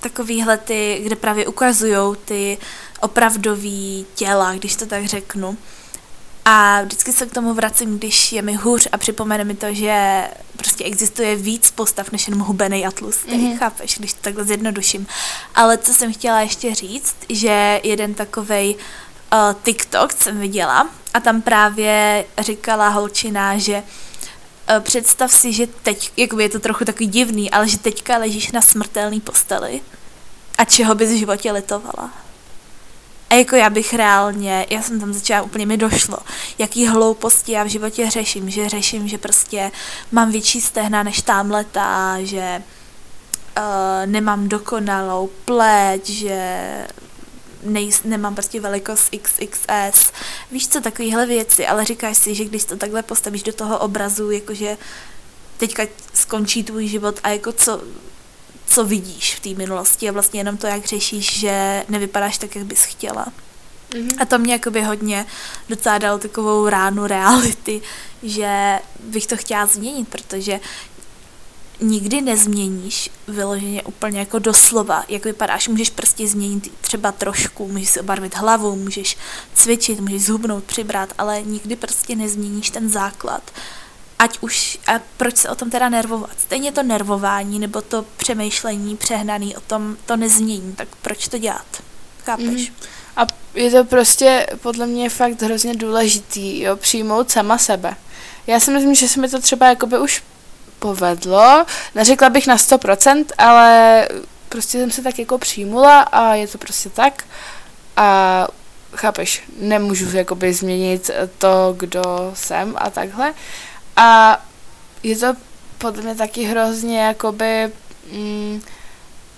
B: takovýhle ty, kde právě ukazují ty opravdový těla, když to tak řeknu. A vždycky se k tomu vracím, když je mi hůř a připomene mi to, že prostě existuje víc postav než jenom hubený a tlustý, mm-hmm. chápeš, když to takhle zjednoduším. Ale co jsem chtěla ještě říct, že jeden takovej uh, TikTok jsem viděla a tam právě říkala holčina, že uh, představ si, že teď, jakoby je to trochu takový divný, ale že teďka ležíš na smrtelný posteli a čeho bys v životě litovala. A jako já bych reálně, já jsem tam začala, úplně mi došlo, jaký hlouposti já v životě řeším, že řeším, že prostě mám větší stehna než tamhleta, že uh, nemám dokonalou pleť, že nej, nemám prostě velikost XXS. Víš co, takovéhle věci, ale říkáš si, že když to takhle postavíš do toho obrazu, jakože teďka skončí tvůj život a jako co, co vidíš v té minulosti a vlastně jenom to, jak řešíš, že nevypadáš tak, jak bys chtěla. Mm-hmm. A to mě jakoby hodně docela dalo takovou ránu reality, že bych to chtěla změnit, protože nikdy nezměníš vyloženě úplně jako doslova, jak vypadáš. Můžeš prostě změnit třeba trošku, můžeš si obarvit hlavu, můžeš cvičit, můžeš zhubnout, přibrat, ale nikdy prostě nezměníš ten základ ať už, a proč se o tom teda nervovat? Stejně to nervování nebo to přemýšlení přehnaný o tom to nezmění, tak proč to dělat? Chápeš? Mm.
A: A je to prostě podle mě fakt hrozně důležitý, jo, přijmout sama sebe. Já si myslím, že se mi to třeba jakoby už povedlo, neřekla bych na 100%, ale prostě jsem se tak jako přijmula a je to prostě tak. A chápeš, nemůžu jakoby změnit to, kdo jsem a takhle. A je to podle mě taky hrozně jakoby mm,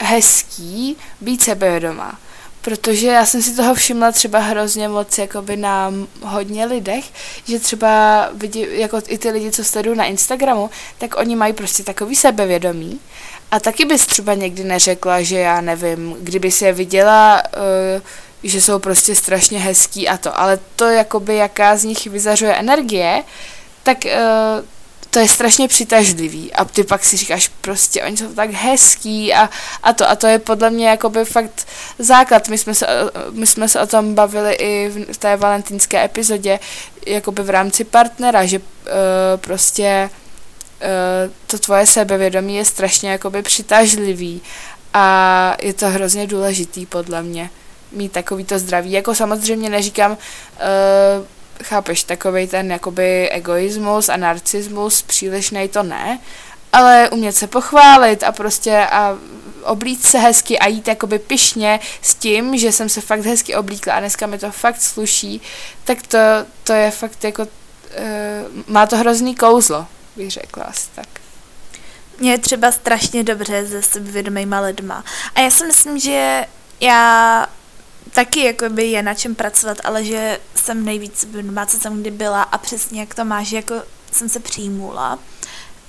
A: hezký být sebevědomá. Protože já jsem si toho všimla třeba hrozně moc jakoby na hodně lidech, že třeba vidí, jako i ty lidi, co sledují na Instagramu, tak oni mají prostě takový sebevědomí. A taky bys třeba někdy neřekla, že já nevím, kdyby si je viděla, uh, že jsou prostě strašně hezký a to, ale to jakoby jaká z nich vyzařuje energie, tak uh, to je strašně přitažlivý a ty pak si říkáš prostě, oni jsou tak hezký a, a to a to je podle mě jakoby fakt základ. My jsme se, my jsme se o tom bavili i v té valentínské epizodě jakoby v rámci partnera, že uh, prostě uh, to tvoje sebevědomí je strašně jakoby přitažlivý a je to hrozně důležitý podle mě mít takovýto zdraví. Jako samozřejmě neříkám, uh, chápeš, takový ten jakoby egoismus a narcismus přílišnej to ne, ale umět se pochválit a prostě a oblít se hezky a jít jakoby pišně s tím, že jsem se fakt hezky oblíkla a dneska mi to fakt sluší, tak to, to je fakt jako, uh, má to hrozný kouzlo, bych řekla asi tak.
B: Mně je třeba strašně dobře se sebevědomýma lidma. A já si myslím, že já taky jakoby je na čem pracovat, ale že jsem nejvíc doma, co jsem kdy byla a přesně jak to máš, jako jsem se přijmula.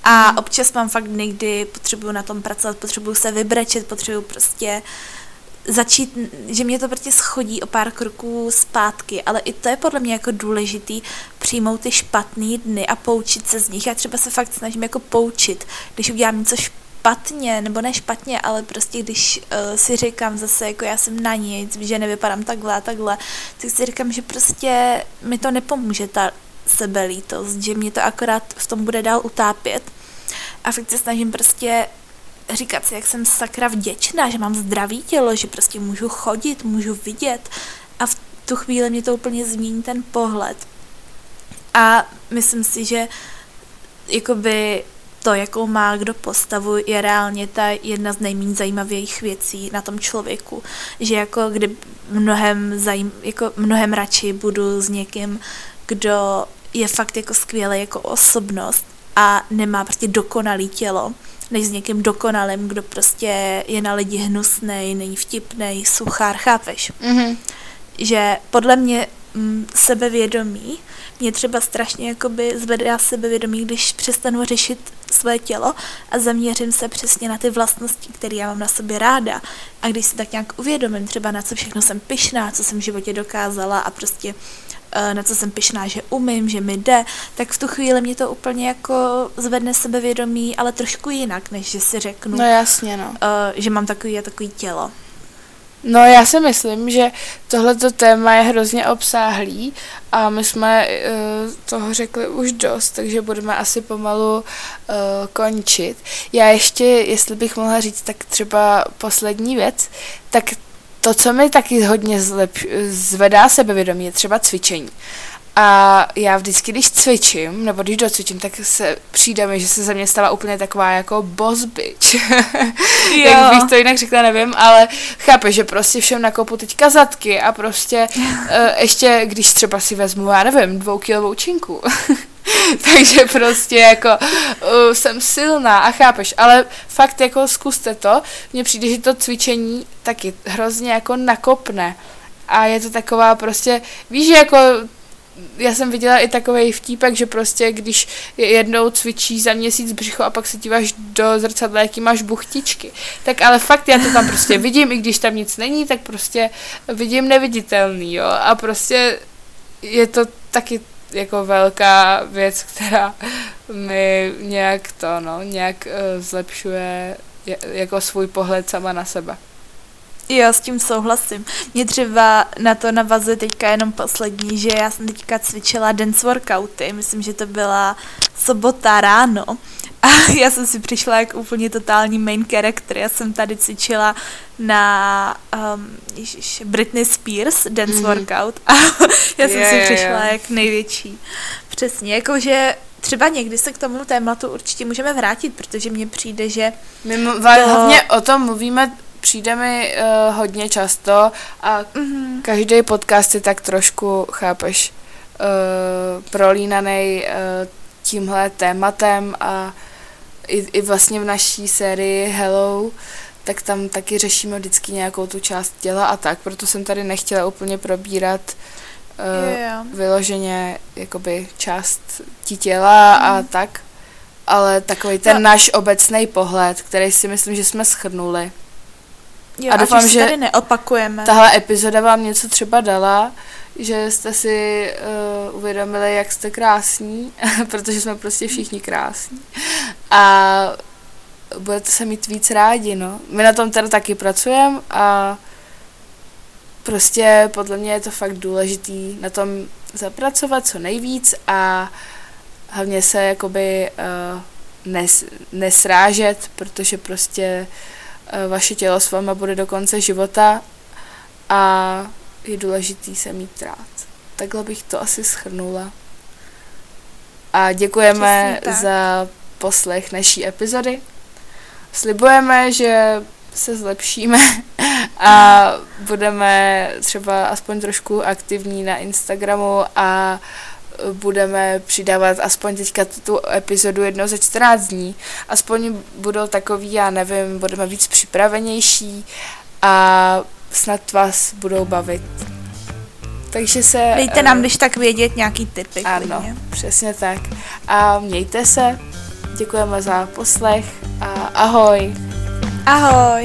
B: A mm. občas mám fakt dny, kdy potřebuju na tom pracovat, potřebuju se vybrečet, potřebuju prostě začít, že mě to prostě schodí o pár kroků zpátky, ale i to je podle mě jako důležitý přijmout ty špatné dny a poučit se z nich. Já třeba se fakt snažím jako poučit, když udělám něco špatného, špatně, nebo ne špatně, ale prostě když uh, si říkám zase, jako já jsem na nic, že nevypadám takhle a takhle, tak si říkám, že prostě mi to nepomůže ta sebelítost, že mě to akorát v tom bude dál utápět. A fakt se snažím prostě říkat si, jak jsem sakra vděčná, že mám zdravý tělo, že prostě můžu chodit, můžu vidět a v tu chvíli mě to úplně změní ten pohled. A myslím si, že jakoby to, jakou má kdo postavu, je reálně ta jedna z nejméně zajímavých věcí na tom člověku. Že jako kdy mnohem, zajím, jako mnohem radši budu s někým, kdo je fakt jako skvělý jako osobnost a nemá prostě dokonalý tělo, než s někým dokonalým, kdo prostě je na lidi hnusný, není vtipný, suchár, chápeš? Mm-hmm. Že podle mě mm, sebevědomí mě třeba strašně jakoby zvedá sebevědomí, když přestanu řešit své tělo a zaměřím se přesně na ty vlastnosti, které já mám na sobě ráda. A když si tak nějak uvědomím třeba na co všechno jsem pyšná, co jsem v životě dokázala a prostě eh, na co jsem pyšná, že umím, že mi jde, tak v tu chvíli mě to úplně jako zvedne sebevědomí, ale trošku jinak, než že si řeknu,
A: no jasně, no.
B: Eh, že mám takový a takový tělo.
A: No já si myslím, že tohleto téma je hrozně obsáhlý a my jsme uh, toho řekli už dost, takže budeme asi pomalu uh, končit. Já ještě, jestli bych mohla říct, tak třeba poslední věc, tak to, co mi taky hodně zlep, zvedá sebevědomí, je třeba cvičení. A já vždycky, když cvičím, nebo když docvičím, tak se přijde mi, že se ze mě stala úplně taková jako boss bitch. *laughs* Jak bych to jinak řekla, nevím, ale chápe, že prostě všem nakopu teďka zadky a prostě uh, *laughs* ještě, když třeba si vezmu, já nevím, dvoukilovou činku. *laughs* Takže prostě jako uh, jsem silná a chápeš, ale fakt jako zkuste to. Mně přijde, že to cvičení taky hrozně jako nakopne. A je to taková prostě, víš, že jako já jsem viděla i takový vtípek, že prostě když jednou cvičí za měsíc břicho a pak se díváš do zrcadla, jaký máš buchtičky. Tak ale fakt já to tam prostě *laughs* vidím, i když tam nic není, tak prostě vidím neviditelný, jo. A prostě je to taky jako velká věc, která mi nějak to, no, nějak uh, zlepšuje jako svůj pohled sama na sebe.
B: Jo, s tím souhlasím. Mě třeba na to navazuje teďka jenom poslední, že já jsem teďka cvičila dance workouty, myslím, že to byla sobota ráno a *laughs* já jsem si přišla jako úplně totální main character. Já jsem tady cvičila na um, ježiš, Britney Spears dance mm. workout a *laughs* já jsem yeah, si přišla yeah. jak největší. Přesně, jakože třeba někdy se k tomu tématu určitě můžeme vrátit, protože mně přijde, že...
A: My to... hlavně o tom mluvíme přijde mi uh, hodně často a mm-hmm. každý podcast si tak trošku, chápeš, uh, prolínaný uh, tímhle tématem a i, i vlastně v naší sérii Hello, tak tam taky řešíme vždycky nějakou tu část těla a tak, proto jsem tady nechtěla úplně probírat uh, yeah. vyloženě jakoby část tí těla mm. a mhm. tak, ale takový ten no. náš obecný pohled, který si myslím, že jsme schrnuli.
B: Jo, a doufám, že tady neopakujeme.
A: tahle epizoda vám něco třeba dala, že jste si uh, uvědomili, jak jste krásní, *laughs* protože jsme prostě všichni krásní. A budete se mít víc rádi, no. My na tom teda taky pracujeme a prostě podle mě je to fakt důležitý na tom zapracovat co nejvíc a hlavně se jakoby uh, nes, nesrážet, protože prostě uh, vaše tělo s váma bude do konce života a je důležitý se mít rád. Takhle bych to asi schrnula. A děkujeme za poslech naší epizody. Slibujeme, že se zlepšíme *laughs* a budeme třeba aspoň trošku aktivní na Instagramu a budeme přidávat aspoň teďka tu epizodu jednou za 14 dní. Aspoň budou takový, já nevím, budeme víc připravenější a snad vás budou bavit. Takže se...
B: Dejte nám, uh, když tak vědět, nějaký typy.
A: Ano, klidně. přesně tak. A mějte se, děkujeme za poslech a ahoj.
B: Ahoj.